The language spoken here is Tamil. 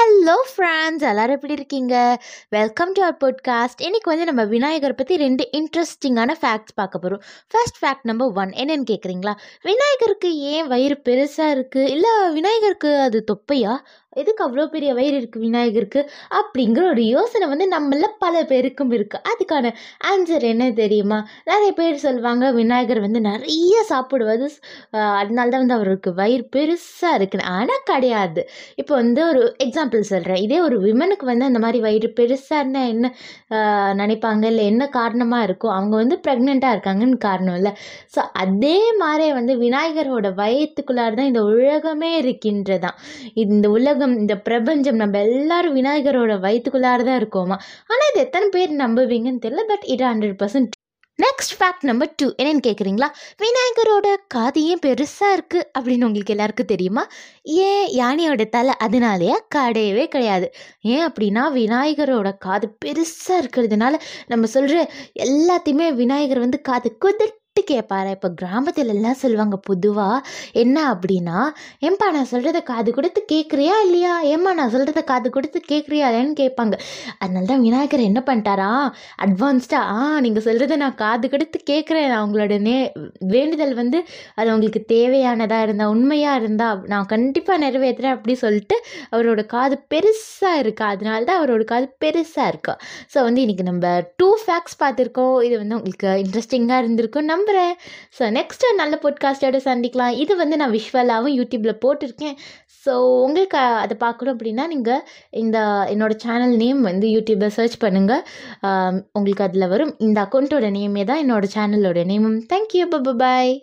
ஹலோ ஃப்ரெண்ட்ஸ் எல்லோரும் எப்படி இருக்கீங்க? வெல்கம் டு அவர் பாட்காஸ்ட் இன்றைக்கி வந்து நம்ம விநாயகர் பற்றி ரெண்டு இன்ட்ரெஸ்டிங்கான ஃபேக்ட்ஸ் பார்க்க போகிறோம் ஃபர்ஸ்ட் ஃபேக்ட் நம்பர் ஒன் என்னென்னு கேட்குறீங்களா விநாயகருக்கு ஏன் வயிறு பெருசாக இருக்குது இல்லை விநாயகருக்கு அது தொப்பையா? எதுக்கு அவ்வளோ பெரிய வயிறு இருக்குது விநாயகருக்கு? அப்படிங்கிற ஒரு யோசனை வந்து நம்மள பல பேருக்கும் இருக்குது அதுக்கான ஆன்சர் என்ன தெரியுமா? நிறைய பேர் சொல்லுவாங்க விநாயகர் வந்து நிறைய சாப்பிடுவது அதனால தான் வந்து அவருக்கு வயிறு பெருசாக இருக்குன்னு. ஆனால் கிடையாது. இப்போ வந்து ஒரு எக்ஸாம்பிள் சொல்கிறேன் இதே ஒரு விமனுக்கு வந்து அந்த மாதிரி வயிறு பெருசாக இருந்தால் என்ன நினைப்பாங்க? இல்லை என்ன காரணமாக இருக்கும் அவங்க வந்து ப்ரெக்னெண்ட்டாக இருக்காங்கன்னு காரணம் இல்லை. ஸோ அதே மாதிரி வந்து விநாயகரோட வயத்துக்குள்ளார தான் இந்த உலகமே இருக்கின்றதான் இந்த உலகம் இந்த பிரபஞ்சம் நம்ம எல்லாரும் விநாயகரோட வயிற்றுக்குள்ளார தான் இருக்கோமா? ஆனால் இது எத்தனை பேர் நம்புவீங்கன்னு தெரியல பட் இது hundred percent next fact number two என்னன்னு கேட்குறீங்களா விநாயகரோட காது ஏன் பெருசாக இருக்குது அப்படின்னு உங்களுக்கு எல்லாருக்கும் தெரியுமா? ஏன் யானையோட தலை அதனாலேயே? கிடையவே கிடையாது. ஏன் அப்படின்னா விநாயகரோட காது பெருசாக இருக்கிறதுனால நம்ம சொல்கிற எல்லாத்தையுமே விநாயகர் வந்து காது குதிர்ட்டு கேட்பாரு இப்போ கிராமத்துல எல்லாம் சொல்லுவாங்க பொதுவாக என்ன அப்படின்னா ஏன்பா நான் சொல்கிறத காது கொடுத்து கேட்குறியா இல்லையா? ஏம்மா நான் சொல்கிறத காது கொடுத்து கேட்குறியா இல்லையான்னு கேட்பாங்க. அதனால தான் விநாயகர் என்ன பண்ணிட்டாரா? அட்வான்ஸ்டாக ஆ நீங்கள் சொல்கிறத நான் காது கொடுத்து கேட்குறேன் நான் உங்களோட நே வேண்டுதல் வந்து அது உங்களுக்கு தேவையானதாக இருந்தால் உண்மையாக இருந்தால் நான் கண்டிப்பாக நிறைவேற்றுறேன் அப்படி சொல்லிட்டு அவரோட காது பெருசாக இருக்கா? அதனால தான் அவரோட காது பெருசாக இருக்கா? ஸோ வந்து இன்றைக்கி நம்ம டூ ஃபேக்ட்ஸ் பார்த்துருக்கோம். இது வந்து உங்களுக்கு இன்ட்ரெஸ்டிங்காக இருந்திருக்கும். நம்புகிறேன் ஸோ நெக்ஸ்ட் நல்ல பாட்காஸ்டோட சந்திக்கலாம். இது வந்து நான் விஷுவலாகவும் யூடியூப்பில் போட்டிருக்கேன். ஸோ உங்களுக்கு அதை பார்க்கணும் அப்படின்னா நீங்கள் இந்த என்னோடய சேனல் நேம் வந்து யூடியூப்பில் சர்ச் பண்ணுங்கள் உங்களுக்கு அதில் வரும். இந்த அக்கௌண்ட்டோட நேமே தான் என்னோட சேனலோட நேமும் தேங்க்யூ பாய்